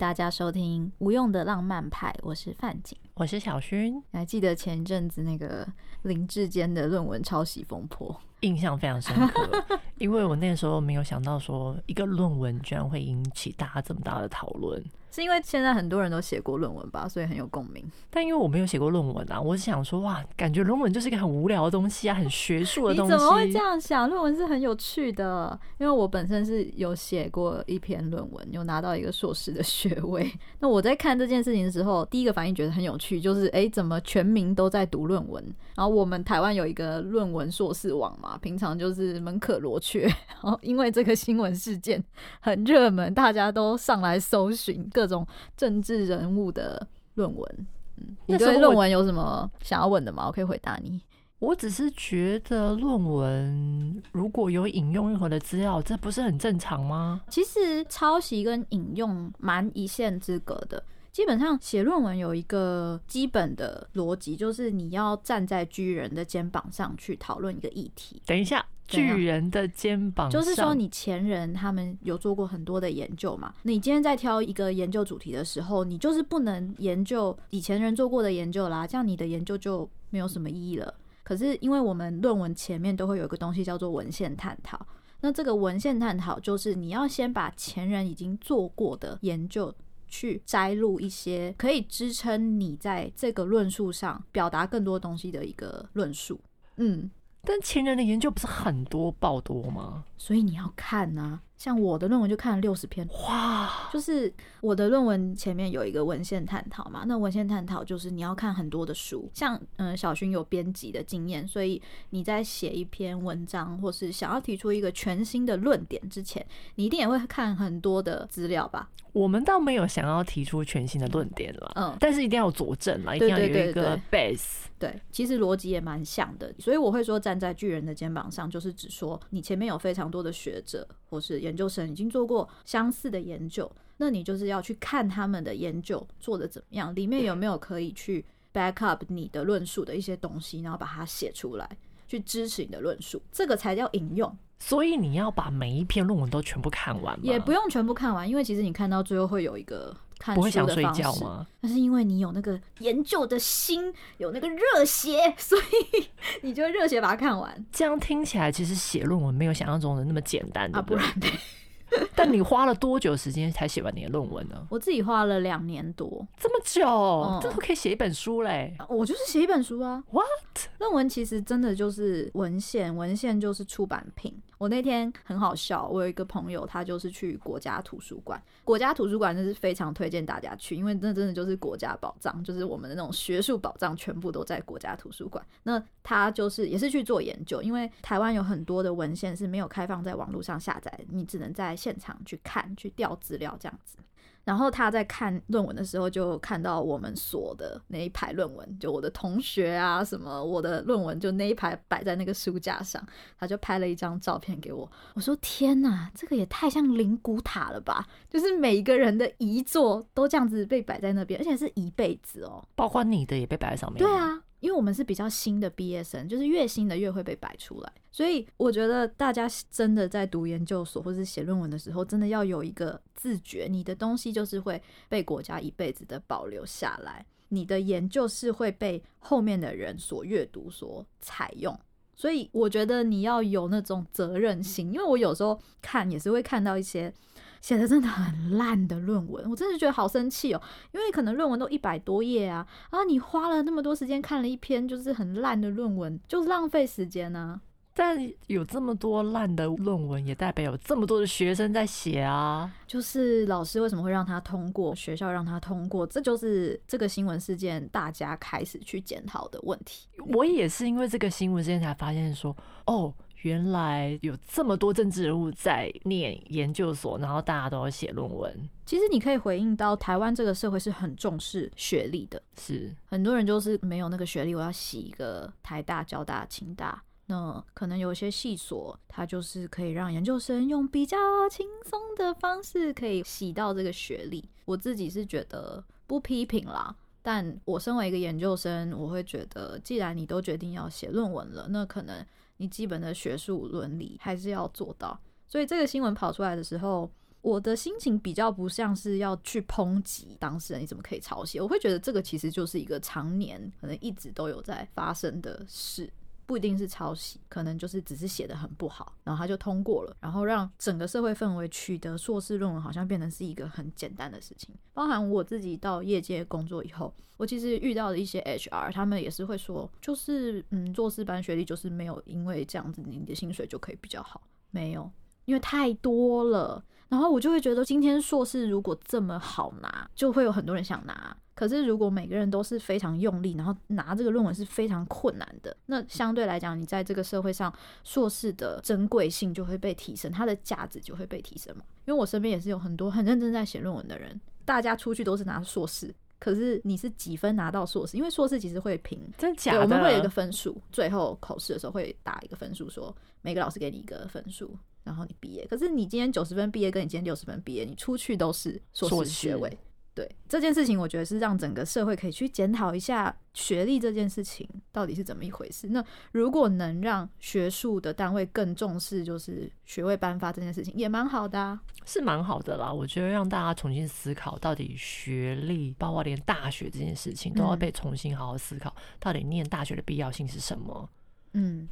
大家收听《无用的浪漫派》，我是范景，我是小薰。你还记得前一阵子那个林志坚的论文抄袭风波？印象非常深刻，因为我那时候没有想到说一个论文居然会引起大家这么大的讨论。是因为现在很多人都写过论文吧，所以很有共鸣。但因为我没有写过论文啊，我是想说，哇，感觉论文就是一个很无聊的东西啊，很学术的东西。你怎么会这样想？论文是很有趣的，因为我本身是有写过一篇论文，有拿到一个硕士的学位。那我在看这件事情的时候，第一个反应觉得很有趣，就是哎、欸，怎么全民都在读论文？然后我们台湾有一个论文硕士网嘛，平常就是门可罗雀。然后因为这个新闻事件很热门，大家都上来搜寻各种政治人物的论文，嗯，你对论文有什么想要问的吗？我可以回答你。我只是觉得论文如果有引用任何的资料，这不是很正常吗？其实抄袭跟引用蛮一线之隔的。基本上写论文有一个基本的逻辑，就是你要站在巨人的肩膀上去讨论一个议题。等一下。巨人的肩膀，就是说你前人他们有做过很多的研究嘛？你今天在挑一个研究主题的时候，你就是不能研究以前人做过的研究啦，这样你的研究就没有什么意义了。可是因为我们论文前面都会有一个东西叫做文献探讨，那这个文献探讨就是你要先把前人已经做过的研究去摘录一些可以支撑你在这个论述上表达更多东西的一个论述，嗯。但前人的研究不是很多报多吗？所以你要看啊。像我的论文就看了六十篇，哇！就是我的论文前面有一个文献探讨嘛，那文献探讨就是你要看很多的书，像嗯、呃，小薰有编辑的经验，所以你在写一篇文章或是想要提出一个全新的论点之前，你一定也会看很多的资料吧？我们倒没有想要提出全新的论点了，嗯，但是一定要佐证嘛，一定要有一个 base。对，其实逻辑也蛮像的，所以我会说站在巨人的肩膀上，就是指说你前面有非常多的学者或是研究生已经做过相似的研究，那你就是要去看他们的研究做的怎么样，里面有没有可以去 back up 你的论述的一些东西，然后把它写出来，去支持你的论述，这个才叫引用。所以你要把每一篇论文都全部看完？也不用全部看完，因为其实你看到最后会有一个。看不会想睡觉吗？那是因为你有那个研究的心，有那个热血，所以 你就热血把它看完。这样听起来，其实写论文没有想象中的那么简单，啊，不然对。但你花了多久时间才写完你的论文呢？我自己花了两年多，这么久，这都可以写一本书嘞！我就是写一本书啊。What？论文其实真的就是文献，文献就是出版品。我那天很好笑，我有一个朋友，他就是去国家图书馆。国家图书馆真是非常推荐大家去，因为那真的就是国家宝藏，就是我们的那种学术宝藏，全部都在国家图书馆。那他就是也是去做研究，因为台湾有很多的文献是没有开放在网络上下载，你只能在现场去看、去调资料这样子。然后他在看论文的时候，就看到我们所的那一排论文，就我的同学啊什么，我的论文就那一排摆在那个书架上，他就拍了一张照片给我。我说：“天哪，这个也太像灵骨塔了吧！就是每一个人的遗作都这样子被摆在那边，而且是一辈子哦，包括你的也被摆在上面。”对啊。因为我们是比较新的毕业生，就是越新的越会被摆出来，所以我觉得大家真的在读研究所或是写论文的时候，真的要有一个自觉，你的东西就是会被国家一辈子的保留下来，你的研究是会被后面的人所阅读、所采用，所以我觉得你要有那种责任心，因为我有时候看也是会看到一些。写的真的很烂的论文，我真的觉得好生气哦！因为可能论文都一百多页啊，啊你花了那么多时间看了一篇就是很烂的论文，就浪费时间啊。但有这么多烂的论文，也代表有这么多的学生在写啊。就是老师为什么会让他通过，学校让他通过，这就是这个新闻事件大家开始去检讨的问题。我也是因为这个新闻事件才发现说，哦。原来有这么多政治人物在念研究所，然后大家都要写论文。其实你可以回应到，台湾这个社会是很重视学历的，是很多人就是没有那个学历，我要洗一个台大、交大、清大。那可能有些系所，它就是可以让研究生用比较轻松的方式可以洗到这个学历。我自己是觉得不批评啦，但我身为一个研究生，我会觉得，既然你都决定要写论文了，那可能。你基本的学术伦理还是要做到，所以这个新闻跑出来的时候，我的心情比较不像是要去抨击当事人，你怎么可以抄袭？我会觉得这个其实就是一个常年可能一直都有在发生的事。不一定是抄袭，可能就是只是写得很不好，然后他就通过了，然后让整个社会氛围取得硕士论文好像变成是一个很简单的事情。包含我自己到业界工作以后，我其实遇到的一些 HR，他们也是会说，就是嗯，硕士班学历就是没有因为这样子你的薪水就可以比较好，没有，因为太多了。然后我就会觉得，今天硕士如果这么好拿，就会有很多人想拿。可是如果每个人都是非常用力，然后拿这个论文是非常困难的，那相对来讲，你在这个社会上硕士的珍贵性就会被提升，它的价值就会被提升嘛。因为我身边也是有很多很认真在写论文的人，大家出去都是拿硕士，可是你是几分拿到硕士？因为硕士其实会评，真假的？我们会有一个分数，最后考试的时候会打一个分数，说每个老师给你一个分数。然后你毕业，可是你今天九十分毕业，跟你今天六十分毕业，你出去都是硕士学位。对这件事情，我觉得是让整个社会可以去检讨一下学历这件事情到底是怎么一回事。那如果能让学术的单位更重视，就是学位颁发这件事情，也蛮好的啊，是蛮好的啦。我觉得让大家重新思考，到底学历，包括连大学这件事情，都要被重新好好思考，嗯、到底念大学的必要性是什么？嗯。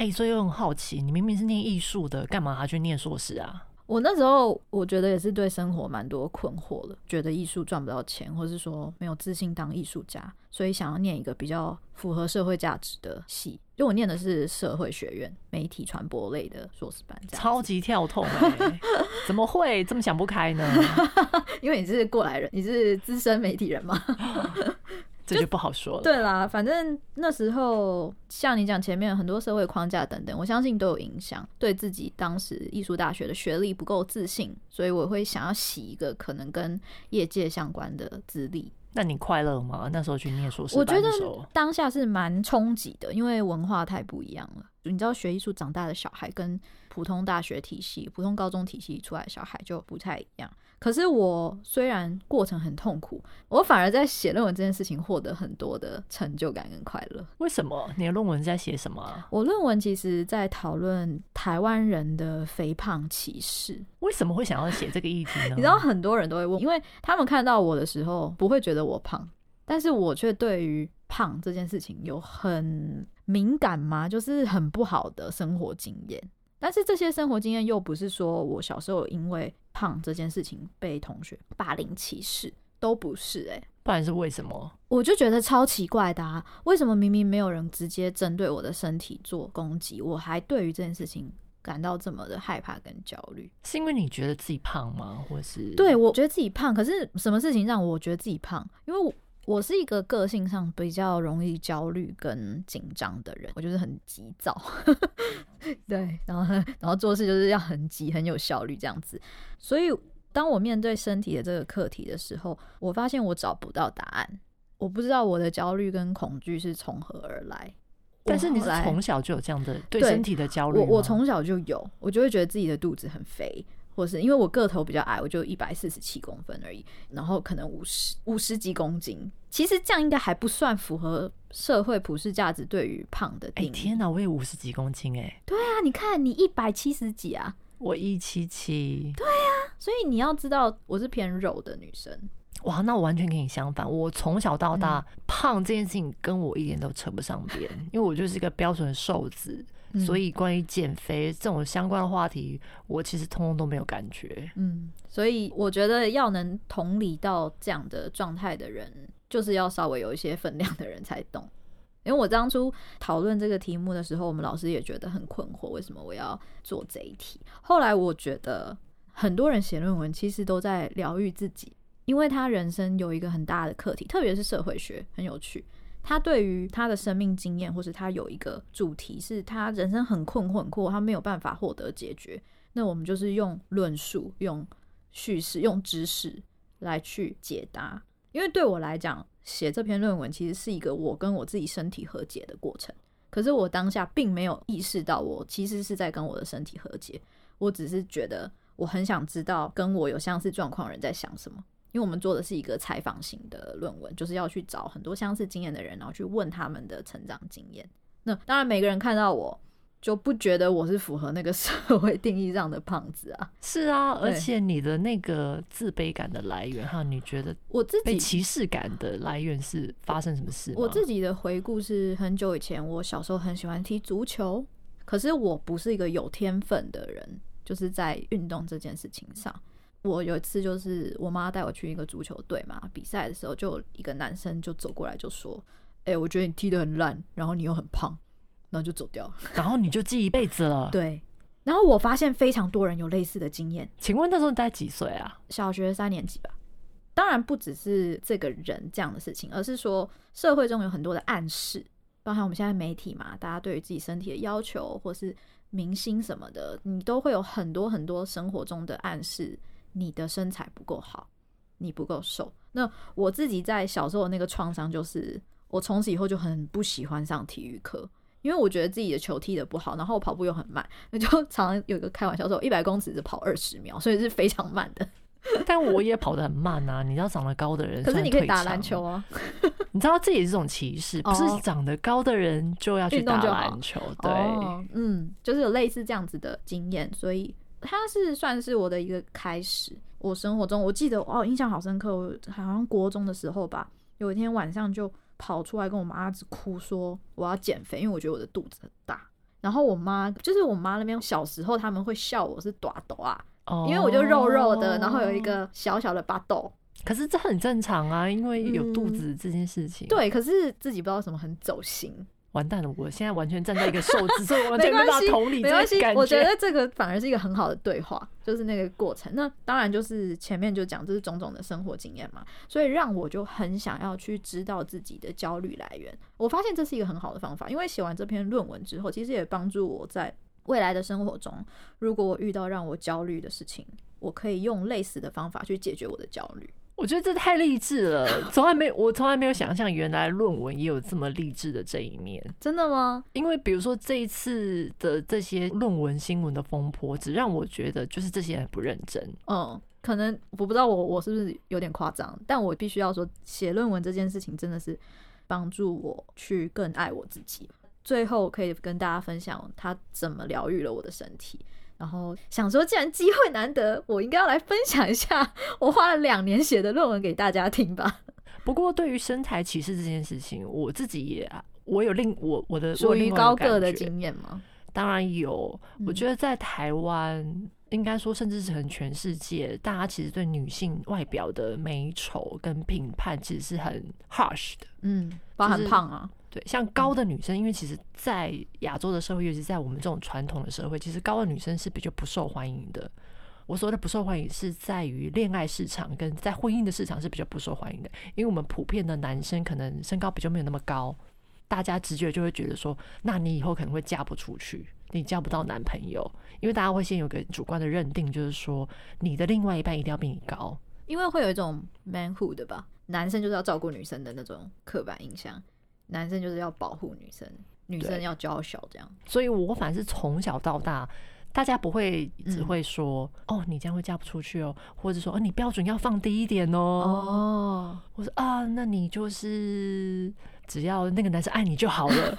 哎、欸，所以我很好奇，你明明是念艺术的，干嘛还去念硕士啊？我那时候我觉得也是对生活蛮多困惑的，觉得艺术赚不到钱，或是说没有自信当艺术家，所以想要念一个比较符合社会价值的系。就我念的是社会学院媒体传播类的硕士班，超级跳痛！怎么会这么想不开呢？因为你是过来人，你是资深媒体人嘛。这就不好说了。对啦，反正那时候像你讲前面很多社会框架等等，我相信都有影响。对自己当时艺术大学的学历不够自信，所以我会想要洗一个可能跟业界相关的资历。那你快乐吗？那时候去念硕士我觉得当下是蛮冲击的，因为文化太不一样了。你知道，学艺术长大的小孩跟普通大学体系、普通高中体系出来的小孩就不太一样。可是我虽然过程很痛苦，我反而在写论文这件事情获得很多的成就感跟快乐。为什么？你的论文在写什么？我论文其实在讨论台湾人的肥胖歧视。为什么会想要写这个议题呢？你知道很多人都会问，因为他们看到我的时候不会觉得我胖，但是我却对于胖这件事情有很敏感吗？就是很不好的生活经验。但是这些生活经验又不是说我小时候因为胖这件事情被同学霸凌歧视，都不是诶、欸，不然是为什么？我就觉得超奇怪的啊！为什么明明没有人直接针对我的身体做攻击，我还对于这件事情感到这么的害怕跟焦虑？是因为你觉得自己胖吗？或是对，我觉得自己胖，可是什么事情让我觉得自己胖？因为我。是一个个性上比较容易焦虑跟紧张的人，我就是很急躁，对，然后然后做事就是要很急很有效率这样子。所以当我面对身体的这个课题的时候，我发现我找不到答案，我不知道我的焦虑跟恐惧是从何而来。但是你是从小就有这样的对身体的焦虑？我我从小就有，我就会觉得自己的肚子很肥。或是因为我个头比较矮，我就一百四十七公分而已，然后可能五十五十几公斤，其实这样应该还不算符合社会普世价值对于胖的定义。哎、欸、天哪，我也五十几公斤哎、欸！对啊，你看你一百七十几啊，我一七七。对啊，所以你要知道我是偏肉的女生。哇，那我完全跟你相反，我从小到大、嗯、胖这件事情跟我一点都扯不上边，因为我就是一个标准的瘦子。所以，关于减肥这种相关的话题，我其实通通都没有感觉。嗯，所以我觉得要能同理到这样的状态的人，就是要稍微有一些分量的人才懂。因为我当初讨论这个题目的时候，我们老师也觉得很困惑，为什么我要做这一题？后来我觉得，很多人写论文其实都在疗愈自己，因为他人生有一个很大的课题，特别是社会学，很有趣。他对于他的生命经验，或是他有一个主题，是他人生很困惑、很困，他没有办法获得解决。那我们就是用论述、用叙事、用知识来去解答。因为对我来讲，写这篇论文其实是一个我跟我自己身体和解的过程。可是我当下并没有意识到，我其实是在跟我的身体和解。我只是觉得我很想知道跟我有相似状况的人在想什么。因为我们做的是一个采访型的论文，就是要去找很多相似经验的人，然后去问他们的成长经验。那当然，每个人看到我就不觉得我是符合那个社会定义上的胖子啊。是啊，而且你的那个自卑感的来源哈，你觉得我自己被歧视感的来源是发生什么事？我自己的回顾是很久以前，我小时候很喜欢踢足球，可是我不是一个有天分的人，就是在运动这件事情上。我有一次就是我妈带我去一个足球队嘛，比赛的时候，就一个男生就走过来就说：“哎、欸，我觉得你踢得很烂，然后你又很胖。”然后就走掉，然后你就记一辈子了。对，然后我发现非常多人有类似的经验。请问那时候你大概几岁啊？小学三年级吧。当然不只是这个人这样的事情，而是说社会中有很多的暗示，包含我们现在媒体嘛，大家对于自己身体的要求，或是明星什么的，你都会有很多很多生活中的暗示。你的身材不够好，你不够瘦。那我自己在小时候的那个创伤，就是我从此以后就很不喜欢上体育课，因为我觉得自己的球踢得不好，然后我跑步又很慢，那就常常有一个开玩笑说，一百公尺只跑二十秒，所以是非常慢的。但我也跑得很慢啊！你知道长得高的人，可是你可以打篮球啊！你知道这也是种歧视，不是长得高的人就要去打篮球。对，嗯，就是有类似这样子的经验，所以。他是算是我的一个开始。我生活中，我记得哦，印象好深刻。我好像国中的时候吧，有一天晚上就跑出来跟我妈子哭说我要减肥，因为我觉得我的肚子很大。然后我妈就是我妈那边小时候他们会笑我是大肚啊，因为我就肉肉的，然后有一个小小的巴豆。可是这很正常啊，因为有肚子这件事情。嗯、对，可是自己不知道什么很走心。完蛋了！我现在完全站在一个瘦子，所以我完全 没办法同理这个感觉。没关系，我觉得这个反而是一个很好的对话，就是那个过程。那当然就是前面就讲这是种种的生活经验嘛，所以让我就很想要去知道自己的焦虑来源。我发现这是一个很好的方法，因为写完这篇论文之后，其实也帮助我在未来的生活中，如果我遇到让我焦虑的事情，我可以用类似的方法去解决我的焦虑。我觉得这太励志了，从来没我从来没有想象原来论文也有这么励志的这一面。真的吗？因为比如说这一次的这些论文新闻的风波，只让我觉得就是这些人不认真。嗯，可能我不知道我我是不是有点夸张，但我必须要说，写论文这件事情真的是帮助我去更爱我自己。最后可以跟大家分享他怎么疗愈了我的身体。然后想说，既然机会难得，我应该要来分享一下我花了两年写的论文给大家听吧。不过，对于身材歧视这件事情，我自己也我有另我我的属于高个的经验吗？当然有。我觉得在台湾，应该说甚至是很全世界，大家其实对女性外表的美丑跟评判其实是很 harsh 的。嗯，包含胖啊。对，像高的女生，因为其实，在亚洲的社会，尤其在我们这种传统的社会，其实高的女生是比较不受欢迎的。我所谓的不受欢迎，是在于恋爱市场跟在婚姻的市场是比较不受欢迎的。因为我们普遍的男生可能身高比较没有那么高，大家直觉就会觉得说，那你以后可能会嫁不出去，你交不到男朋友，因为大家会先有个主观的认定，就是说你的另外一半一定要比你高，因为会有一种 manhood 的吧，男生就是要照顾女生的那种刻板印象。男生就是要保护女生，女生要娇小这样。所以我反正是从小到大，大家不会只会说、嗯、哦，你这样会嫁不出去哦，或者说哦，你标准要放低一点哦。哦，我说啊，那你就是只要那个男生爱你就好了。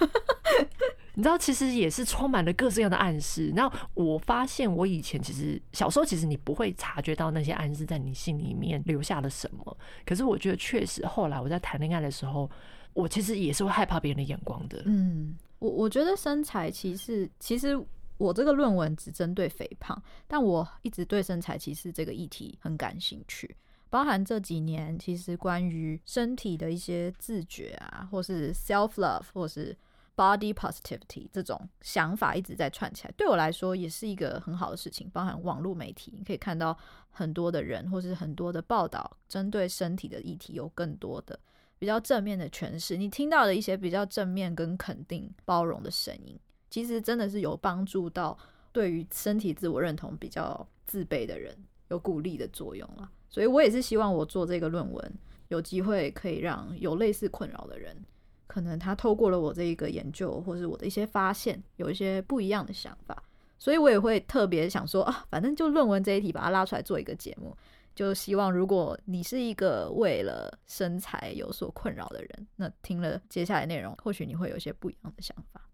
你知道，其实也是充满了各式各样的暗示。然后我发现，我以前其实小时候，其实你不会察觉到那些暗示在你心里面留下了什么。可是我觉得，确实后来我在谈恋爱的时候。我其实也是会害怕别人的眼光的。嗯，我我觉得身材其实，其实我这个论文只针对肥胖，但我一直对身材歧视这个议题很感兴趣。包含这几年，其实关于身体的一些自觉啊，或是 self love，或是 body positivity 这种想法一直在串起来。对我来说，也是一个很好的事情。包含网络媒体，你可以看到很多的人，或是很多的报道，针对身体的议题有更多的。比较正面的诠释，你听到的一些比较正面跟肯定、包容的声音，其实真的是有帮助到对于身体自我认同比较自卑的人有鼓励的作用了。所以我也是希望我做这个论文，有机会可以让有类似困扰的人，可能他透过了我这一个研究，或是我的一些发现，有一些不一样的想法。所以我也会特别想说啊，反正就论文这一题，把它拉出来做一个节目。就希望，如果你是一个为了身材有所困扰的人，那听了接下来内容，或许你会有一些不一样的想法。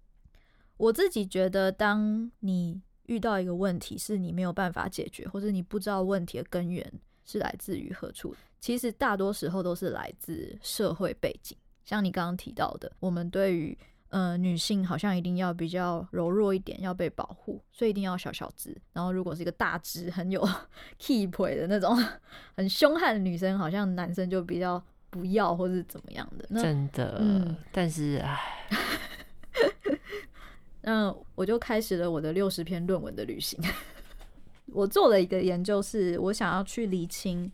我自己觉得，当你遇到一个问题是你没有办法解决，或者你不知道问题的根源是来自于何处，其实大多时候都是来自社会背景。像你刚刚提到的，我们对于呃女性好像一定要比较柔弱一点，要被保护，所以一定要小小只。然后如果是一个大只、很有 keep 的那种 很凶悍的女生，好像男生就比较不要，或是怎么样的。真的，嗯，但是唉。那我就开始了我的六十篇论文的旅行。我做了一个研究，是我想要去厘清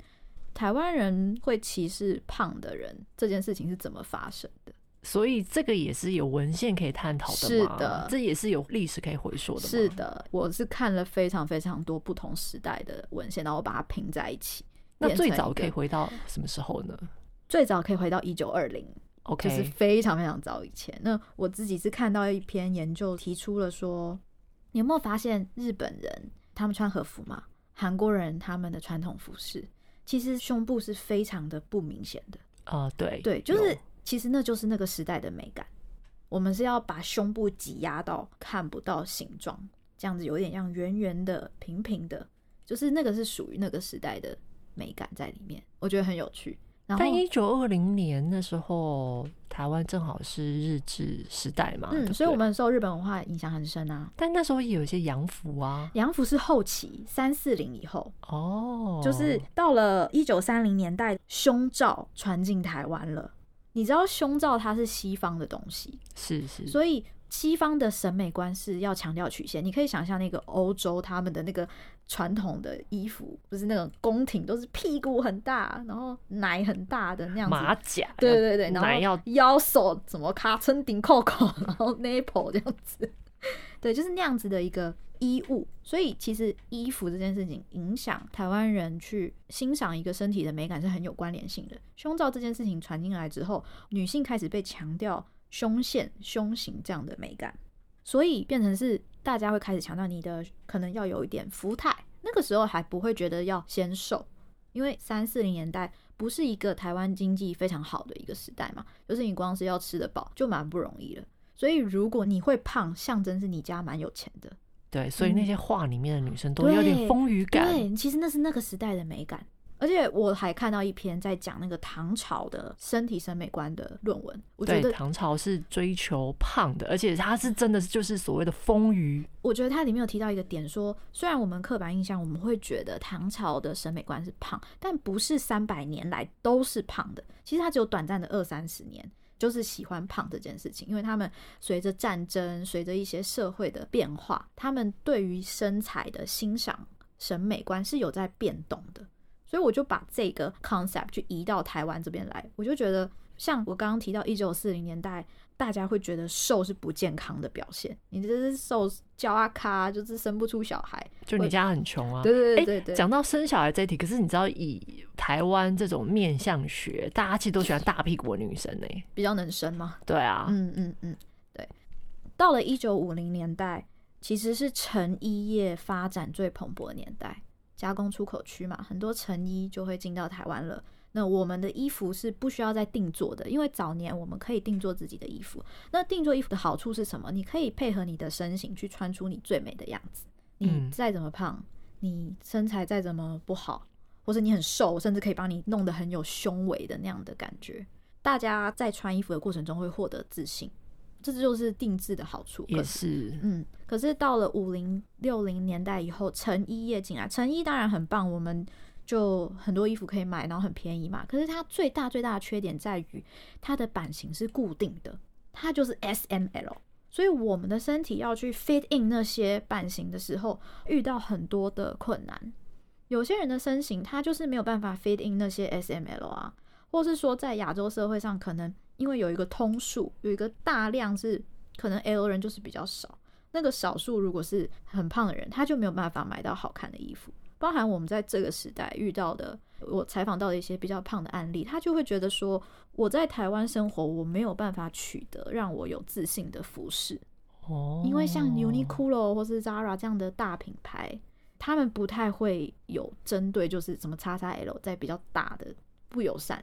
台湾人会歧视胖的人这件事情是怎么发生的。所以这个也是有文献可以探讨的？是的，这也是有历史可以回溯的？是的，我是看了非常非常多不同时代的文献，然后我把它拼在一起。那最早可以回到什么时候呢？最早可以回到一九二零。OK，就是非常非常早以前。那我自己是看到一篇研究提出了说，你有没有发现日本人他们穿和服嘛？韩国人他们的传统服饰其实胸部是非常的不明显的。啊、呃，对对，就是其实那就是那个时代的美感。我们是要把胸部挤压到看不到形状，这样子有点像圆圆的、平平的，就是那个是属于那个时代的美感在里面。我觉得很有趣。但一九二零年那时候，台湾正好是日治时代嘛，嗯，所以我们受日本文化影响很深啊。但那时候也有一些洋服啊，洋服是后期三四零以后哦，就是到了一九三零年代，胸罩传进台湾了。你知道胸罩它是西方的东西，是是，所以。西方的审美观是要强调曲线，你可以想象那个欧洲他们的那个传统的衣服，不是那种宫廷都是屁股很大，然后奶很大的那样子，马甲，对对对，然后要腰手怎么卡称顶扣扣，然后 nipple 这样子，对，就是那样子的一个衣物。所以其实衣服这件事情影响台湾人去欣赏一个身体的美感是很有关联性的。胸罩这件事情传进来之后，女性开始被强调。胸线、胸型这样的美感，所以变成是大家会开始强调你的可能要有一点福态。那个时候还不会觉得要先瘦，因为三四零年代不是一个台湾经济非常好的一个时代嘛，就是你光是要吃得饱就蛮不容易了。所以如果你会胖，象征是你家蛮有钱的。对，所以那些画里面的女生都有点丰腴感。对，对，其实那是那个时代的美感。而且我还看到一篇在讲那个唐朝的身体审美观的论文。我觉得唐朝是追求胖的，而且他是真的就是所谓的丰腴。我觉得它里面有提到一个点说，说虽然我们刻板印象我们会觉得唐朝的审美观是胖，但不是三百年来都是胖的。其实它只有短暂的二三十年，就是喜欢胖这件事情。因为他们随着战争，随着一些社会的变化，他们对于身材的欣赏审美观是有在变动的。所以我就把这个 concept 去移到台湾这边来，我就觉得，像我刚刚提到一九四零年代，大家会觉得瘦是不健康的表现，你这是瘦娇啊咖，就是生不出小孩，就你家很穷啊。对对对对对。讲、欸、到生小孩这一题，可是你知道，以台湾这种面相学，大家其实都喜欢大屁股的女生呢、欸，比较能生吗？对啊，嗯嗯嗯，对。到了一九五零年代，其实是成衣业发展最蓬勃的年代。加工出口区嘛，很多成衣就会进到台湾了。那我们的衣服是不需要再定做的，因为早年我们可以定做自己的衣服。那定做衣服的好处是什么？你可以配合你的身形去穿出你最美的样子。你再怎么胖，你身材再怎么不好，或者你很瘦，甚至可以帮你弄得很有胸围的那样的感觉。大家在穿衣服的过程中会获得自信。这就是定制的好处，也是，嗯。可是到了五零六零年代以后，成衣业进来，成衣当然很棒，我们就很多衣服可以买，然后很便宜嘛。可是它最大最大的缺点在于，它的版型是固定的，它就是 S M L。所以我们的身体要去 fit in 那些版型的时候，遇到很多的困难。有些人的身形，他就是没有办法 fit in 那些 S M L 啊，或是说在亚洲社会上可能。因为有一个通数，有一个大量是可能 L 人就是比较少，那个少数如果是很胖的人，他就没有办法买到好看的衣服。包含我们在这个时代遇到的，我采访到的一些比较胖的案例，他就会觉得说，我在台湾生活，我没有办法取得让我有自信的服饰。哦，因为像 Uniqlo 或是 Zara 这样的大品牌，他们不太会有针对，就是什么 XXL 在比较大的不友善。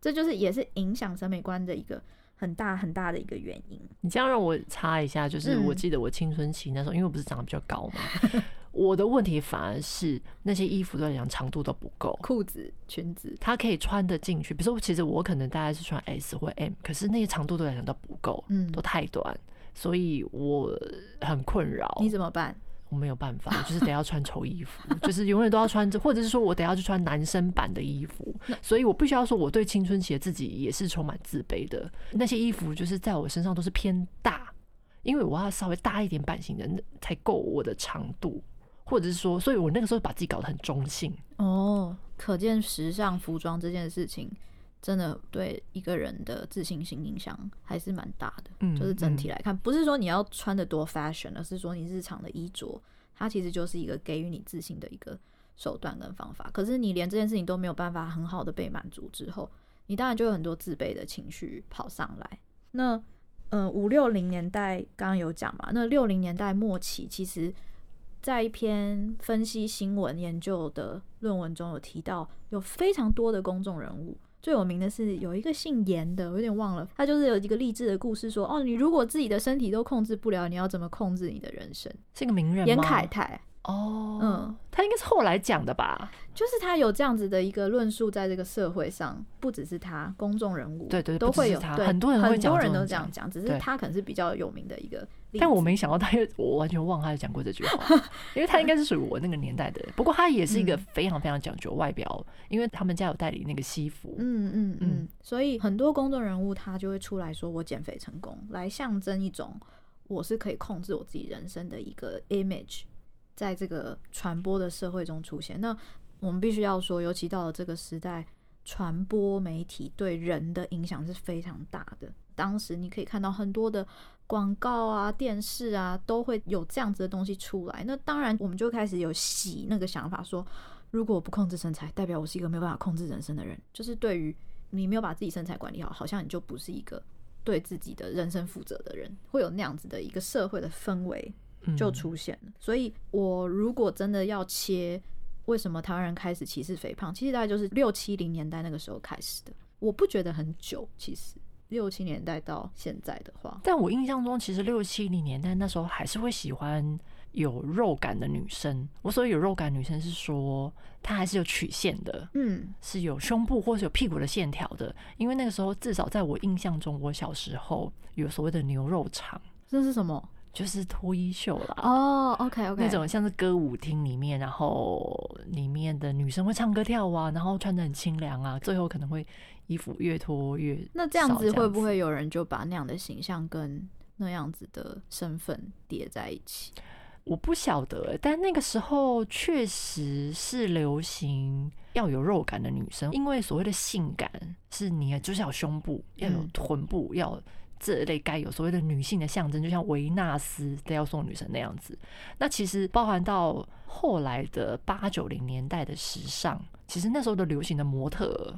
这就是也是影响审美观的一个很大很大的一个原因。你这样让我插一下，就是我记得我青春期那时候，嗯、因为我不是长得比较高嘛，我的问题反而是那些衣服来讲长度都不够，裤子、裙子，它可以穿得进去。比如说，其实我可能大概是穿 S 或 M，可是那些长度来讲都不够，嗯，都太短，所以我很困扰。你怎么办？我没有办法，我就是得要穿丑衣服，就是永远都要穿着，或者是说我得要去穿男生版的衣服，所以我必须要说，我对青春期的自己也是充满自卑的。那些衣服就是在我身上都是偏大，因为我要稍微大一点版型的才够我的长度，或者是说，所以我那个时候把自己搞得很中性。哦，可见时尚服装这件事情。真的对一个人的自信心影响还是蛮大的，嗯，就是整体来看，不是说你要穿的多 fashion，而是说你日常的衣着，它其实就是一个给予你自信的一个手段跟方法。可是你连这件事情都没有办法很好的被满足之后，你当然就有很多自卑的情绪跑上来。那，呃，五六零年代刚刚有讲嘛，那六零年代末期，其实在一篇分析新闻研究的论文中有提到，有非常多的公众人物。最有名的是有一个姓严的，我有点忘了，他就是有一个励志的故事说，说哦，你如果自己的身体都控制不了，你要怎么控制你的人生？是个名人？严凯泰。哦，嗯，他应该是后来讲的吧？就是他有这样子的一个论述，在这个社会上，不只是他，公众人物对对都会有，对很多人很多人都这样讲，只是他可能是比较有名的一个。但我没想到他，我完全忘了他讲过这句话，因为他应该是属于我那个年代的。不过他也是一个非常非常讲究外表，因为他们家有代理那个西服，嗯嗯嗯，所以很多公众人物他就会出来说我减肥成功，来象征一种我是可以控制我自己人生的一个 image。在这个传播的社会中出现，那我们必须要说，尤其到了这个时代，传播媒体对人的影响是非常大的。当时你可以看到很多的广告啊、电视啊，都会有这样子的东西出来。那当然，我们就开始有洗那个想法，说如果我不控制身材，代表我是一个没有办法控制人生的人。就是对于你没有把自己身材管理好，好像你就不是一个对自己的人生负责的人，会有那样子的一个社会的氛围。就出现了，所以我如果真的要切，为什么台湾人开始歧视肥胖？其实大概就是六七零年代那个时候开始的。我不觉得很久，其实六七年代到现在的话，但我印象中，其实六七零年代那时候还是会喜欢有肉感的女生。我所谓有肉感女生是说，她还是有曲线的，嗯，是有胸部或是有屁股的线条的。因为那个时候，至少在我印象中，我小时候有所谓的牛肉肠，这是什么？就是脱衣秀啦。哦、oh，OK OK，那种像是歌舞厅里面，然后里面的女生会唱歌跳舞啊，然后穿的很清凉啊，最后可能会衣服越脱越。那这样子会不会有人就把那样的形象跟那样子的身份叠在一起？我不晓得，但那个时候确实是流行要有肉感的女生，因为所谓的性感是你就是要胸部，要有臀部，嗯、要。这类该有所谓的女性的象征，就像维纳斯都要送女神那样子。那其实包含到后来的八九零年代的时尚，其实那时候的流行的模特，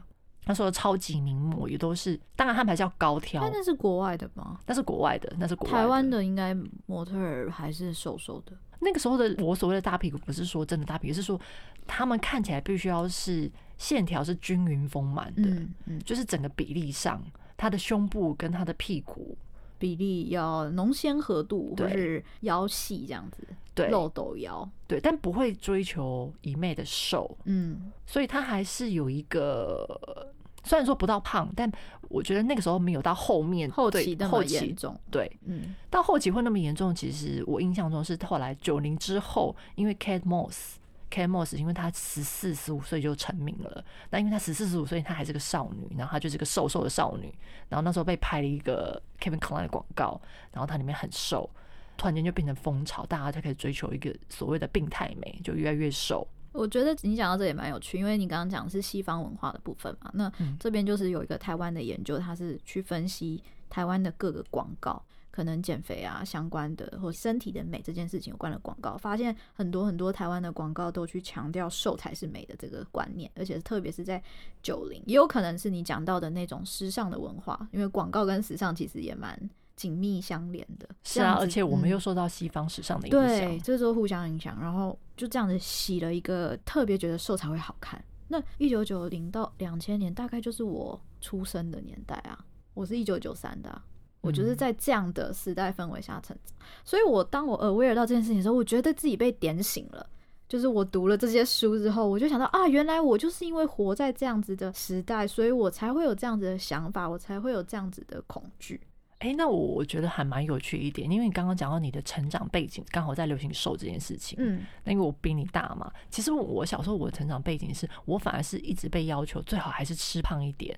那时候的超级名模也都是，当然他们还是要高挑。那是国外的吗？那是国外的，那是国外的。台湾的应该模特儿还是瘦瘦的。那个时候的我所谓的大屁股，不是说真的大屁股，是说他们看起来必须要是线条是均匀丰满的，嗯嗯，就是整个比例上。他的胸部跟他的屁股比例要浓纤合度，或是腰细这样子，对，漏斗腰，对，但不会追求一昧的瘦，嗯，所以他还是有一个，虽然说不到胖，但我觉得那个时候没有到后面后期那么严重，对，嗯，到后期会那么严重，其实我印象中是后来九零之后，因为 Kate Moss。Kate Moss 因为她十四十五岁就成名了，那因为她十四十五岁，她还是个少女，然后她就是个瘦瘦的少女，然后那时候被拍了一个 Calvin Klein 的广告，然后她里面很瘦，突然间就变成风潮，大家就可以追求一个所谓的病态美，就越来越瘦。我觉得你讲到这也蛮有趣，因为你刚刚讲的是西方文化的部分嘛，那这边就是有一个台湾的研究，它是去分析台湾的各个广告。可能减肥啊相关的，或身体的美这件事情有关的广告，发现很多很多台湾的广告都去强调瘦才是美的这个观念，而且特别是在九零，也有可能是你讲到的那种时尚的文化，因为广告跟时尚其实也蛮紧密相连的。是啊，而且我们又受到西方时尚的影响，嗯，对，这时候互相影响，然后就这样子洗了一个特别觉得瘦才会好看。那一九九零到两千年，大概就是我出生的年代啊。我是一九九三的，我就是在这样的时代氛围下成长，嗯、所以我当我 aware 到这件事情的时候，我觉得自己被点醒了。就是我读了这些书之后，我就想到啊，原来我就是因为活在这样子的时代，所以我才会有这样子的想法，我才会有这样子的恐惧。哎、欸，那我我觉得还蛮有趣一点，因为你刚刚讲到你的成长背景刚好在流行瘦这件事情，嗯，那因为我比你大嘛，其实我小时候我的成长背景是我反而是一直被要求最好还是吃胖一点，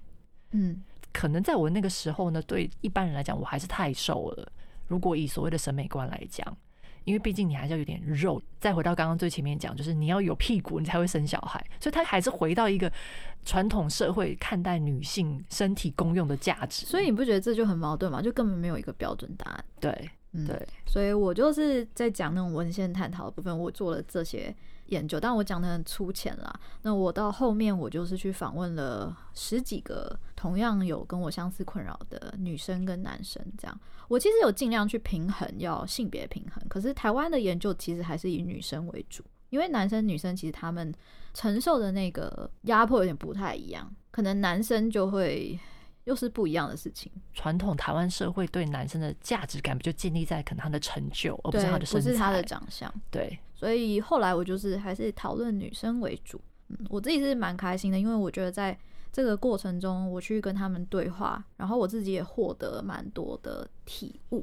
嗯，可能在我那个时候呢，对一般人来讲我还是太瘦了，如果以所谓的审美观来讲。因为毕竟你还是要有点肉，再回到刚刚最前面讲，就是你要有屁股，你才会生小孩，所以他还是回到一个传统社会看待女性身体功用的价值。所以你不觉得这就很矛盾吗？就根本没有一个标准答案。对，嗯、对。所以我就是在讲那种文献探讨的部分，我做了这些研究，但我讲的很粗浅啦。那我到后面，我就是去访问了十几个同样有跟我相似困扰的女生跟男生，这样。我其实有尽量去平衡，要性别平衡。可是台湾的研究其实还是以女生为主，因为男生女生其实他们承受的那个压迫有点不太一样，可能男生就会又是不一样的事情。传统台湾社会对男生的价值感，不就建立在可能他的成就，而不是他的身材，不是他的长相。对，所以后来我就是还是讨论女生为主。嗯，我自己是蛮开心的，因为我觉得在。这个过程中，我去跟他们对话，然后我自己也获得蛮多的体悟。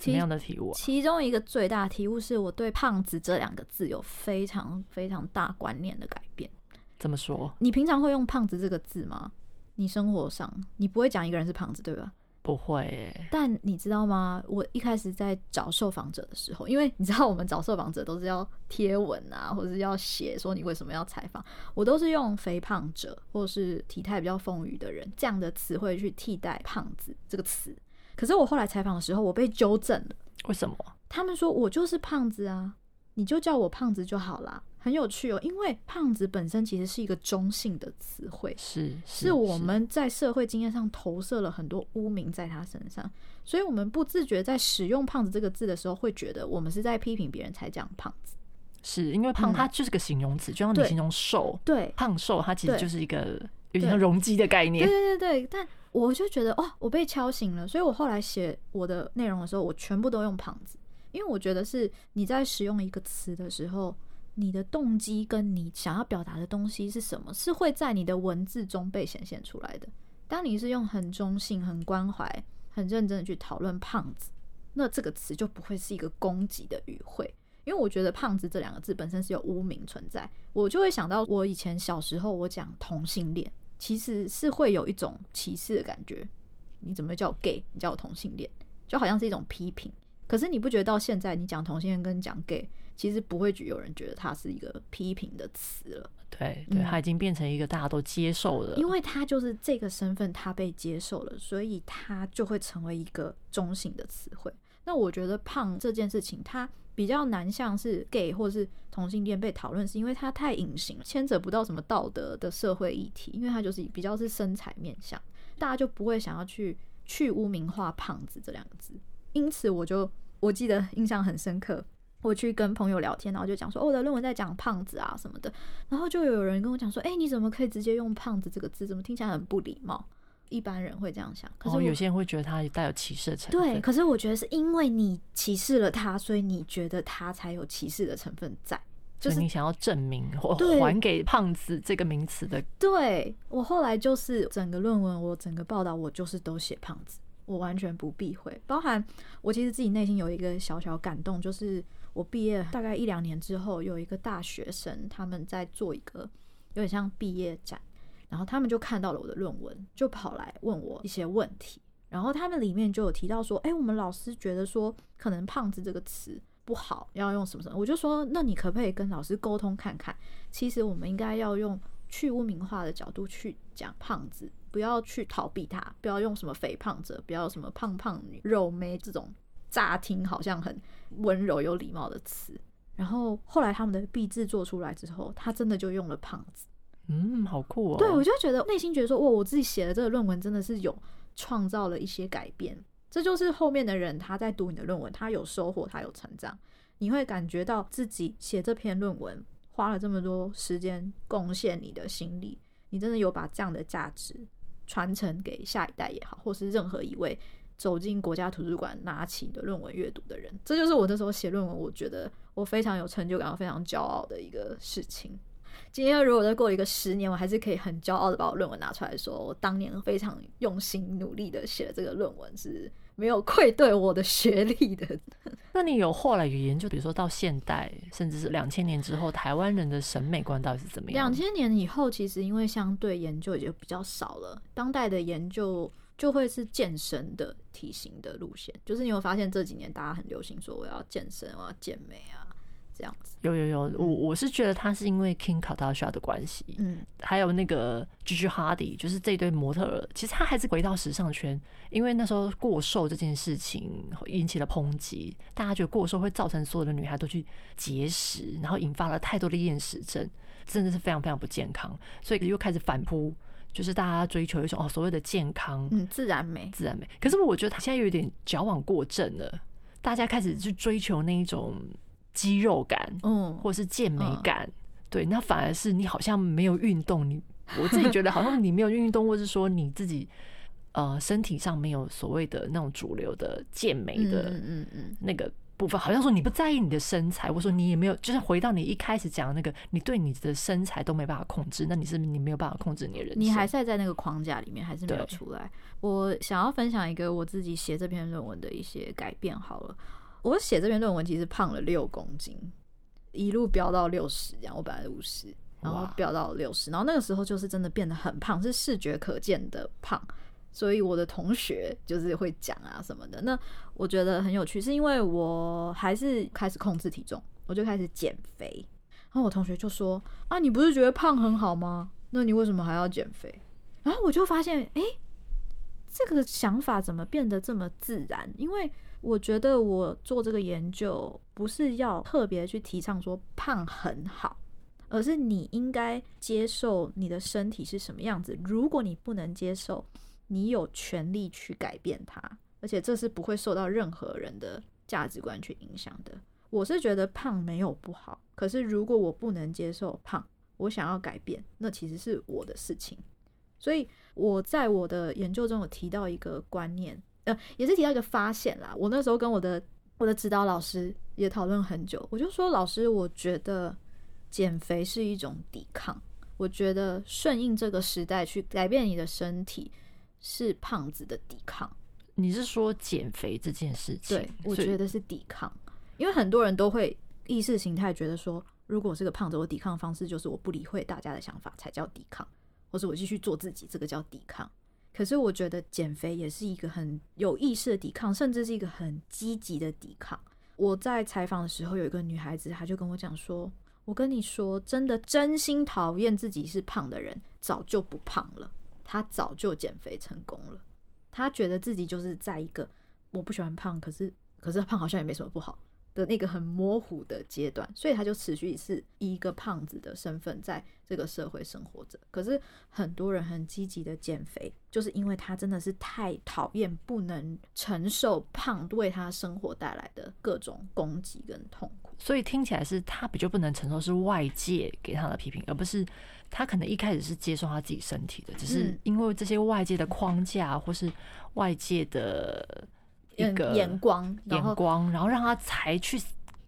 什么样的体悟啊？其中一个最大的体悟是我对“胖子”这两个字有非常非常大观念的改变。怎么说？你平常会用“胖子”这个字吗？你生活上你不会讲一个人是胖子，对吧？不会、欸，但你知道吗？我一开始在找受访者的时候，因为你知道我们找受访者都是要贴文啊，或者是要写说你为什么要采访，我都是用肥胖者或是体态比较丰腴的人这样的词汇去替代胖子这个词。可是我后来采访的时候，我被纠正了。为什么？他们说我就是胖子啊，你就叫我胖子就好啦。很有趣哦，因为胖子本身其实是一个中性的词汇，是是，我们在社会经验上投射了很多污名在他身上，所以我们不自觉在使用“胖子”这个字的时候，会觉得我们是在批评别人才讲胖子。是因为胖它就是个形容词，嗯、就像你形容瘦，对胖瘦，它其实就是一个有点像容积的概念。对对对对，但我就觉得哦，我被敲醒了，所以我后来写我的内容的时候，我全部都用“胖子”，因为我觉得是你在使用一个词的时候。你的动机跟你想要表达的东西是什么？是会在你的文字中被显现出来的。当你是用很中性、很关怀、很认真的去讨论“胖子”，那这个词就不会是一个攻击的语汇。因为我觉得“胖子”这两个字本身是有污名存在，我就会想到我以前小时候我讲同性恋，其实是会有一种歧视的感觉。你怎么会叫我 gay？你叫我同性恋，就好像是一种批评。可是你不觉得到现在你讲同性恋跟讲 gay？其实不会有人觉得它是一个批评的词了，对对，它已经变成一个大家都接受了，因为它就是这个身份，它被接受了，所以它就会成为一个中性的词汇。那我觉得胖这件事情，它比较难像是 gay 或是同性恋被讨论，是因为它太隐形了，牵扯不到什么道德的社会议题，因为它就是比较是身材面向，大家就不会想要去去污名化胖子这两个字。因此，我就我记得印象很深刻。我去跟朋友聊天，然后就讲说，哦，我的论文在讲胖子啊什么的，然后就有人跟我讲说，哎，你怎么可以直接用“胖子”这个字？怎么听起来很不礼貌？一般人会这样想，可是、哦、有些人会觉得他带有歧视的成分。对，可是我觉得是因为你歧视了他，所以你觉得他才有歧视的成分在，就是你想要证明或还给“胖子”这个名词的。对，我后来就是整个论文，我整个报道，我就是都写“胖子”，我完全不避讳，包含我其实自己内心有一个小小感动，就是。我毕业大概一两年之后，有一个大学生，他们在做一个有点像毕业展，然后他们就看到了我的论文，就跑来问我一些问题。然后他们里面就有提到说：“哎，我们老师觉得说，可能‘胖子’这个词不好，要用什么什么。”我就说：“那你可不可以跟老师沟通看看？其实我们应该要用去污名化的角度去讲‘胖子’，不要去逃避它，不要用什么‘肥胖者’，不要什么‘胖胖女’、‘肉妹’这种。”乍听好像很温柔有礼貌的词，然后后来他们的毕制做出来之后，他真的就用了“胖子”。嗯，好酷哦！对，我就觉得内心觉得说，哇，我自己写的这个论文真的是有创造了一些改变。这就是后面的人他在读你的论文，他有收获，他有成长，你会感觉到自己写这篇论文花了这么多时间贡献你的心力，你真的有把这样的价值传承给下一代也好，或是任何一位走进国家图书馆拿起你的论文阅读的人，这就是我那时候写论文，我觉得我非常有成就感，非常骄傲的一个事情。今天如果再过一个十年，我还是可以很骄傲的把我论文拿出来说，我当年非常用心努力的写了这个论文，是没有愧对我的学历的。那你有后来有研究，比如说到现代，甚至是两千年之后，台湾人的审美观到底是怎么样？两千年以后，其实因为相对研究也就比较少了，当代的研究就会是健身的体型的路线，就是你有发现这几年大家很流行说我要健身，我要健美啊。这样子。有有有，我我是觉得他是因为 Kim Kardashian 的关系，嗯，还有那个 Gigi Hadid，就是这一对模特儿，其实他还是回到时尚圈，因为那时候过瘦这件事情引起了抨击，大家觉得过瘦会造成所有的女孩都去节食，然后引发了太多的厌食症，真的是非常非常不健康，所以又开始反扑，就是大家追求一种哦所谓的健康，嗯，自然美，自然美。可是我觉得他现在有点矫枉过正了，大家开始去追求那一种。肌肉感，嗯，或是健美感，嗯、对，那反而是你好像没有运动，你我自己觉得好像你没有运动，或是说你自己呃身体上没有所谓的那种主流的健美的嗯嗯那个部分，好像说你不在意你的身材，我说你也没有，就是回到你一开始讲的那个，你对你的身材都没办法控制，那你是你没有办法控制你的人生？你还是在那个框架里面，还是没有出来？我想要分享一个我自己写这篇论文的一些改变，好了。我写这篇论文其实胖了六公斤，一路飙到六十，这样。我本来五十，然后飙到六十，然后那个时候就是真的变得很胖，是视觉可见的胖。所以我的同学就是会讲啊什么的。那我觉得很有趣，是因为我还是开始控制体重，我就开始减肥。然后我同学就说：“啊，你不是觉得胖很好吗？那你为什么还要减肥？”然后我就发现，哎，这个想法怎么变得这么自然？因为我觉得我做这个研究不是要特别去提倡说胖很好，而是你应该接受你的身体是什么样子。如果你不能接受，你有权利去改变它，而且这是不会受到任何人的价值观去影响的。我是觉得胖没有不好，可是如果我不能接受胖，我想要改变，那其实是我的事情。所以我在我的研究中有提到一个观念。呃，也是提到一个发现啦。我那时候跟我的我的指导老师也讨论很久，我就说，老师，我觉得减肥是一种抵抗。我觉得顺应这个时代去改变你的身体是胖子的抵抗。你是说减肥这件事情？对，我觉得是抵抗，因为很多人都会意识形态觉得说，如果我是个胖子，我抵抗方式就是我不理会大家的想法才叫抵抗，或是我继续做自己，这个叫抵抗。可是我觉得减肥也是一个很有意识的抵抗，甚至是一个很积极的抵抗。我在采访的时候，有一个女孩子，她就跟我讲说：“我跟你说，真的真心讨厌自己是胖的人，早就不胖了，他早就减肥成功了。他觉得自己就是在一个我不喜欢胖，可是可是胖好像也没什么不好。”的那个很模糊的阶段，所以他就持续是一个胖子的身份在这个社会生活着。可是很多人很积极的减肥，就是因为他真的是太讨厌，不能承受胖为他生活带来的各种攻击跟痛。所以听起来是他比较不能承受是外界给他的批评，而不是他可能一开始是接受他自己身体的，只是因为这些外界的框架或是外界的。一个眼光，眼光，然后让他才去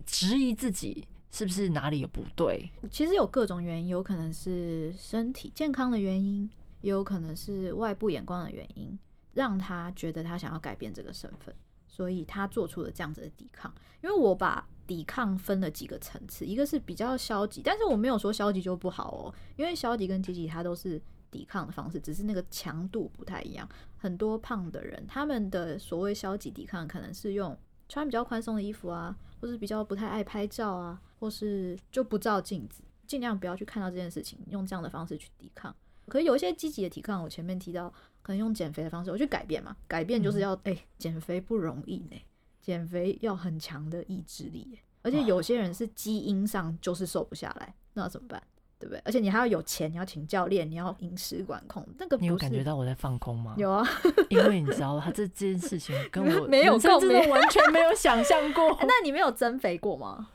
质疑自己是不是哪里有不对。其实有各种原因，有可能是身体健康的原因，也有可能是外部眼光的原因，让他觉得他想要改变这个身份，所以他做出了这样子的抵抗。因为我把抵抗分了几个层次，一个是比较消极，但是我没有说消极就不好哦，因为消极跟积极它都是。抵抗的方式只是那个强度不太一样。很多胖的人，他们的所谓消极抵抗，可能是用穿比较宽松的衣服啊，或是比较不太爱拍照啊，或是就不照镜子，尽量不要去看到这件事情，用这样的方式去抵抗。可是有一些积极的抵抗，我前面提到，可能用减肥的方式，我去改变嘛。改变就是要哎，减、欸、肥不容易呢，减肥要很强的意志力，而且有些人是基因上就是瘦不下来，那怎么办？对不对？而且你还要有钱，你要请教练，你要饮食管控，那个，你有感觉到我在放空吗？有啊，因为你知道他这这件事情跟我 没有，甚至完全没有想象过。那你没有增肥过吗？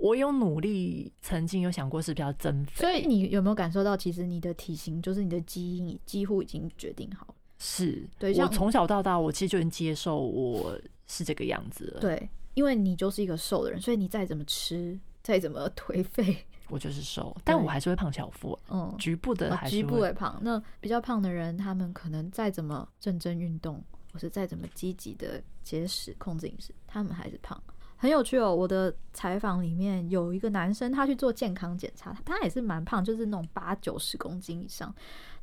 我有努力，曾经有想过是比较增肥。所以你有没有感受到，其实你的体型就是你的基因几乎已经决定好了？是，对，我从小到大，我其实就能接受我是这个样子了。对，因为你就是一个瘦的人，所以你再怎么吃，再怎么颓废，我就是瘦，但我还是会胖小腹。嗯，局部的还是局部会胖。那比较胖的人，他们可能再怎么认真运动，或是再怎么积极的节食控制饮食，他们还是胖。很有趣哦！我的采访里面有一个男生，他去做健康检查，他也是蛮胖，就是那种八九十公斤以上。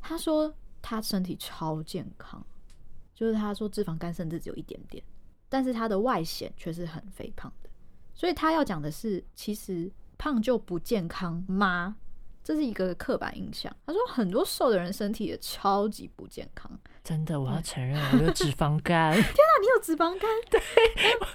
他说他身体超健康，就是他说脂肪肝甚至只有一点点，但是他的外显却是很肥胖的。所以他要讲的是，其实胖就不健康吗？这是一个刻板印象。他说很多瘦的人身体也超级不健康。真的，我要承认我有脂肪肝。天哪，你有脂肪肝？对，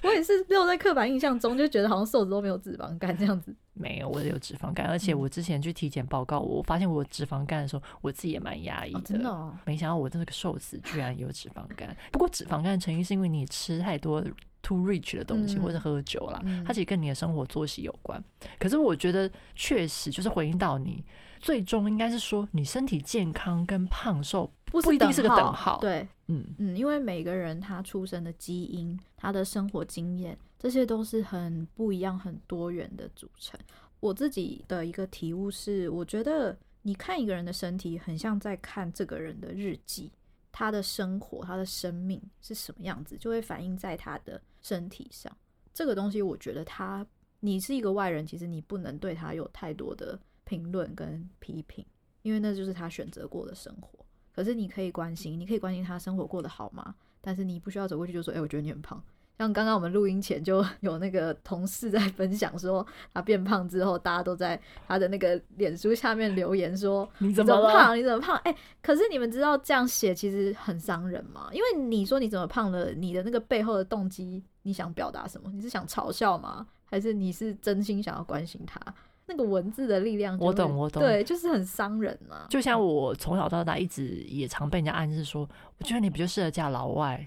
我也是落在刻板印象中，就觉得好像瘦子都没有脂肪肝这样子。没有，我有脂肪肝，而且我之前去体检报告，我发现我有脂肪肝的时候，我自己也蛮压抑的。真的哦，没想到我这个瘦子居然有脂肪肝。不过脂肪肝的成因是因为你吃太多 too rich 的东西，或者喝酒啦，它其实跟你的生活作息有关。可是我觉得确实就是回应到你，最终应该是说你身体健康跟胖瘦不一定是个等号。对，嗯嗯，因为每个人他出生的基因、他的生活经验，这些都是很不一样、很多元的组成。我自己的一个体悟是，我觉得你看一个人的身体，很像在看这个人的日记。他的生活，他的生命是什么样子，就会反映在他的身体上。这个东西，我觉得他，你是一个外人，其实你不能对他有太多的评论跟批评，因为那就是他选择过的生活。可是你可以关心，你可以关心他生活过得好吗？但是你不需要走过去就说：“哎，我觉得你很胖。”像刚刚我们录音前就 有那个同事在分享说，他变胖之后，大家都在他的那个脸书下面留言说：“你怎么胖？你怎么胖？”哎、欸，可是你们知道这样写其实很伤人吗？因为你说你怎么胖了，你的那个背后的动机，你想表达什么？你是想嘲笑吗？还是你是真心想要关心他？那个文字的力量，我懂，我懂，对，就是很伤人啊。就像我从小到大一直也常被人家暗示说，我觉得你不就适合嫁老外。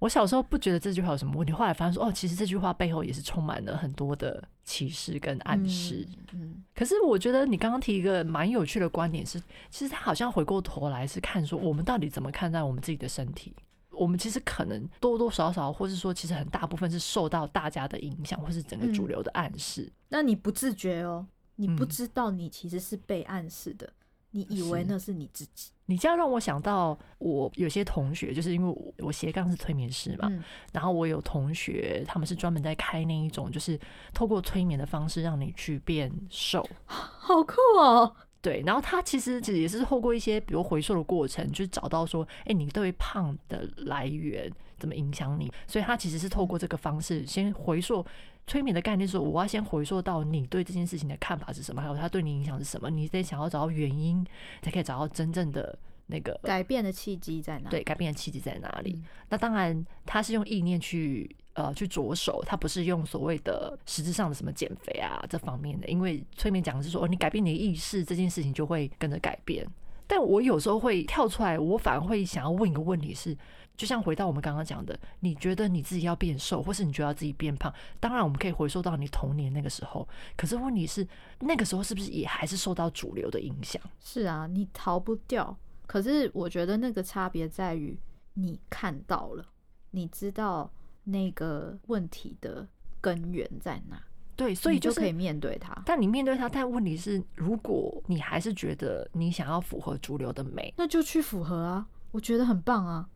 我小时候不觉得这句话有什么问题，后来发现说哦，其实这句话背后也是充满了很多的歧视跟暗示。嗯，嗯，可是我觉得你刚刚提一个蛮有趣的观点是，其实他好像回过头来是看说，我们到底怎么看待我们自己的身体？我们其实可能多多少少，或是说其实很大部分是受到大家的影响，或是整个主流的暗示。嗯，那你不自觉哦，你不知道你其实是被暗示的。你以为那是你自己？你这样让我想到，我有些同学，就是因为我我斜杠是催眠师嘛，嗯、然后我有同学，他们是专门在开那一种，就是透过催眠的方式让你去变瘦，好酷哦！对，然后他其实也是透过一些比如回溯的过程，就找到说，哎，你对胖的来源怎么影响你？所以他其实是透过这个方式先回溯。催眠的概念是，我要先回溯到你对这件事情的看法是什么，还有他对你影响是什么，你得想要找到原因，才可以找到真正的那个改变的契机在哪里？对，改变的契机在哪里？嗯、那当然，他是用意念去呃去着手，他不是用所谓的实质上的什么减肥啊这方面的，因为催眠讲的是说，哦，你改变你的意识，这件事情就会跟着改变。但我有时候会跳出来，我反而会想要问一个问题是。就像回到我们刚刚讲的，你觉得你自己要变瘦，或是你觉得自己变胖？当然，我们可以回溯到你童年那个时候。可是问题是，那个时候是不是也还是受到主流的影响？是啊，你逃不掉。可是我觉得那个差别在于，你看到了，你知道那个问题的根源在哪。对，所以就可以面对它。但你面对它，但问题是，如果你还是觉得你想要符合主流的美，那就去符合啊！我觉得很棒啊。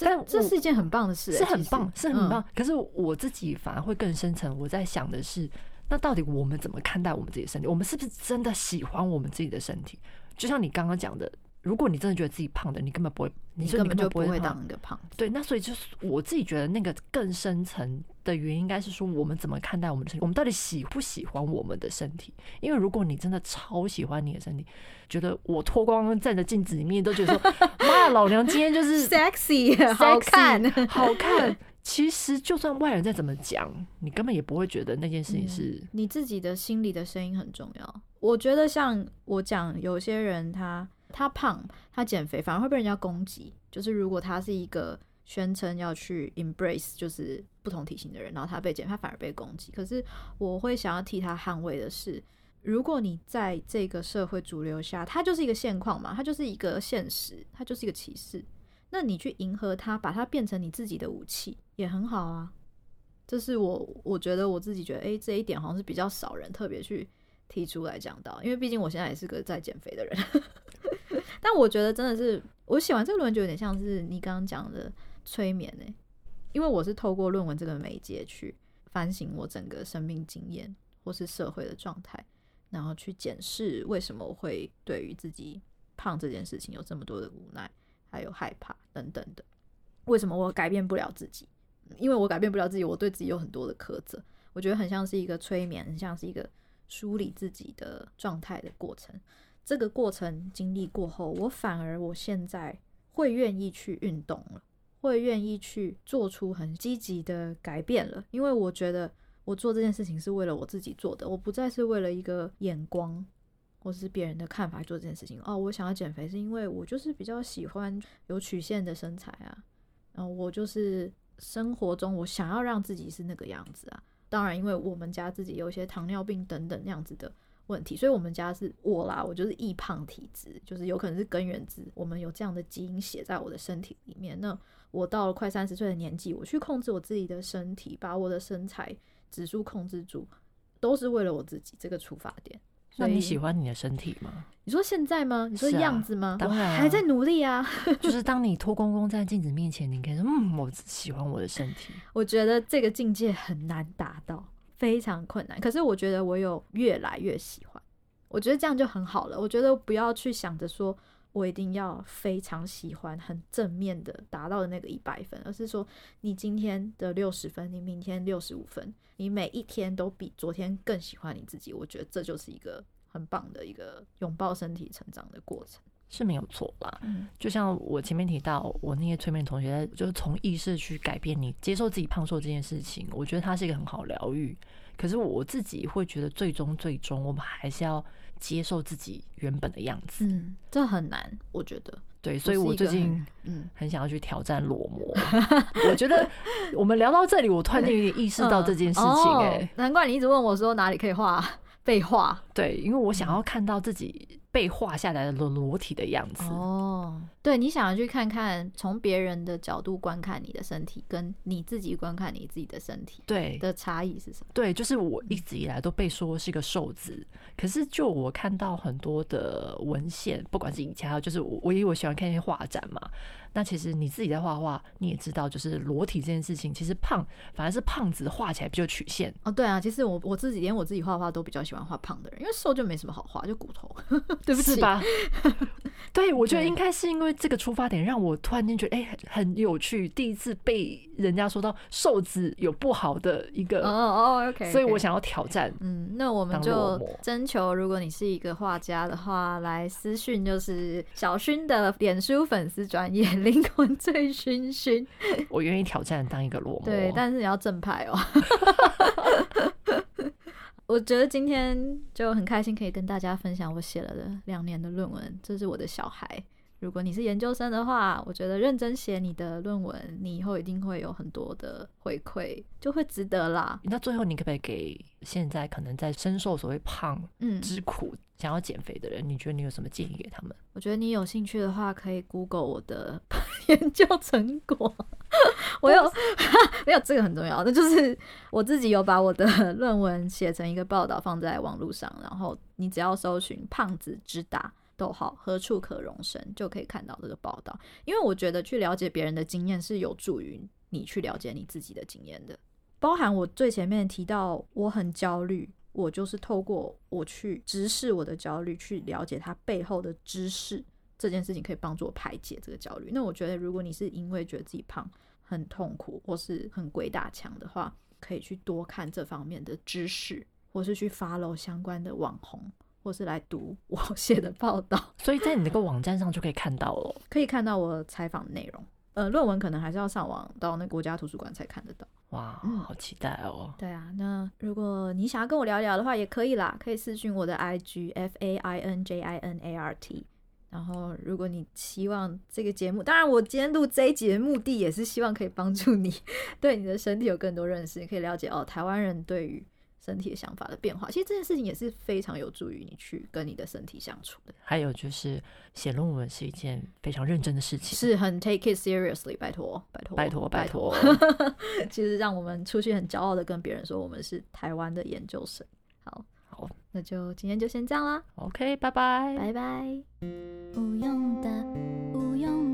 但这是一件很棒的事，是很棒，是很棒。可是我自己反而会更深层，我在想的是，那到底我们怎么看待我们自己的身体？我们是不是真的喜欢我们自己的身体？就像你刚刚讲的。如果你真的觉得自己胖的，你根本不会，你根本就不会当一个胖子。对，那所以就是我自己觉得那个更深层的原因，应该是说我们怎么看待我们的身体，我们到底喜不喜欢我们的身体？因为如果你真的超喜欢你的身体，觉得我脱光站在镜子里面都觉得说，妈呀，老娘今天就是 sexy，好看，好看。其实就算外人再怎么讲，你根本也不会觉得那件事情是、嗯、你自己的心里的声音很重要。我觉得像我讲，有些人他。他胖，他减肥反而会被人家攻击。就是如果他是一个宣称要去 embrace 就是不同体型的人，然后他被减，他反而被攻击。可是我会想要替他捍卫的是，如果你在这个社会主流下，它就是一个现况嘛，它就是一个现实，它就是一个歧视。那你去迎合它，把它变成你自己的武器，也很好啊。这是我我觉得我自己觉得，哎，这一点好像是比较少人特别去提出来讲到，因为毕竟我现在也是个在减肥的人。但我觉得真的是，我写完这个论文就有点像是你刚刚讲的催眠呢、欸，因为我是透过论文这个媒介去反省我整个生命经验或是社会的状态，然后去检视为什么我会对于自己胖这件事情有这么多的无奈，还有害怕等等的，为什么我改变不了自己？因为我改变不了自己，我对自己有很多的苛责，我觉得很像是一个催眠，很像是一个梳理自己的状态的过程。这个过程经历过后，我反而我现在会愿意去运动了，会愿意去做出很积极的改变了，因为我觉得我做这件事情是为了我自己做的，我不再是为了一个眼光或是别人的看法做这件事情。哦，我想要减肥是因为我就是比较喜欢有曲线的身材啊，然后我就是生活中我想要让自己是那个样子啊。当然，因为我们家自己有一些糖尿病等等那样子的。问题，所以我们家是我啦，我就是易胖体质，就是有可能是根源自我们有这样的基因写在我的身体里面。那我到了快三十岁的年纪，我去控制我自己的身体，把我的身材指数控制住，都是为了我自己这个出发点。那你喜欢你的身体吗？你说现在吗？你说样子吗？啊、当然、啊、还在努力啊。就是当你脱光光在镜子面前，你可以说：“嗯，我喜欢我的身体。”我觉得这个境界很难达到。非常困难，可是我觉得我有越来越喜欢，我觉得这样就很好了。我觉得不要去想着说我一定要非常喜欢、很正面的达到的那个一百分，而是说你今天的六十分，你明天六十五分，你每一天都比昨天更喜欢你自己。我觉得这就是一个很棒的一个拥抱身体成长的过程。是没有错啦，就像我前面提到，我那些催眠同学，就是从意识去改变你接受自己胖瘦这件事情，我觉得它是一个很好疗愈。可是我自己会觉得，最终最终，我们还是要接受自己原本的样子。嗯，这很难，我觉得。对，所以我最近嗯很想要去挑战裸模。我觉得我们聊到这里，我突然间有点意识到这件事情、欸。哎、嗯哦，难怪你一直问我说哪里可以画被画。对，因为我想要看到自己。被画下来的裸裸体的样子哦，对，你想要去看看从别人的角度观看你的身体，跟你自己观看你自己的身体，对的差异是什么？对，就是我一直以来都被说是一个瘦子，可是就我看到很多的文献，不管是以前还有就是我，我因为我喜欢看一些画展嘛。那其实你自己在画画，你也知道，就是裸体这件事情，其实胖反而是胖子画起来比较曲线哦。对啊，其实我我自己连我自己画画都比较喜欢画胖的人，因为瘦就没什么好画，就骨头。对不起，是吧？对，我觉得应该是因为这个出发点，让我突然间觉得哎、欸、很有趣，第一次被人家说到瘦子有不好的一个哦哦，OK，所以我想要挑战。嗯，那我们就征求，如果你是一个画家的话，来私讯就是小薰的脸书粉丝专业。灵魂醉醺醺，我愿意挑战当一个裸模。对，但是你要正派哦。我觉得今天就很开心，可以跟大家分享我写了的两年的论文。这是我的小孩。如果你是研究生的话，我觉得认真写你的论文，你以后一定会有很多的回馈，就会值得啦。那最后，你可不可以给现在可能在深受所谓胖之苦，嗯、想要减肥的人，你觉得你有什么建议给他们？我觉得你有兴趣的话，可以 Google 我的 研究成果。我有 没有这个很重要？那就是我自己有把我的论文写成一个报道放在网络上，然后你只要搜寻“胖子之大”。逗号，何处可容身，就可以看到这个报道。因为我觉得去了解别人的经验是有助于你去了解你自己的经验的。包含我最前面提到，我很焦虑，我就是透过我去直视我的焦虑，去了解它背后的知识，这件事情可以帮助我排解这个焦虑。那我觉得，如果你是因为觉得自己胖很痛苦，或是很鬼打墙的话，可以去多看这方面的知识，或是去 follow 相关的网红。或是来读 我写的报道，所以在你那个网站上就可以看到了，可以看到我采访的内容。呃，论文可能还是要上网到那国家图书馆才看得到。哇，嗯，好期待哦！对啊，那如果你想要跟我聊聊的话，也可以啦，可以私讯我的 IG F A I N J I N A R T，然后，如果你希望这个节目，当然我今天录这一集的目的也是希望可以帮助你 对你的身体有更多认识，你可以了解哦，台湾人对于身体的想法的变化。其实这件事情也是非常有助于你去跟你的身体相处的。还有就是写论文是一件非常认真的事情，是很 take it seriously，拜托拜托拜托拜托。其实让我们出去很骄傲的跟别人说，我们是台湾的研究生。好。好，那就今天就先这样啦。OK，拜拜，拜拜。不用的，不用